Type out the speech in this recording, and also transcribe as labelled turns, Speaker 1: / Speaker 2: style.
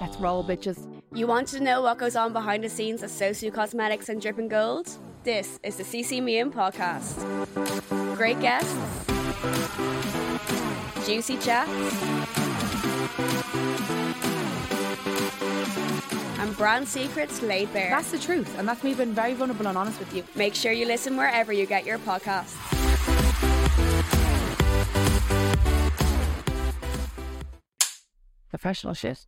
Speaker 1: Let's roll, bitches.
Speaker 2: You want to know what goes on behind the scenes at Sosu Cosmetics and Dripping Gold? This is the CC Me In podcast. Great guests, juicy chats, and brand secrets laid bare.
Speaker 1: That's the truth, and that's me being very vulnerable and honest with you.
Speaker 2: Make sure you listen wherever you get your podcasts.
Speaker 1: Professional shit.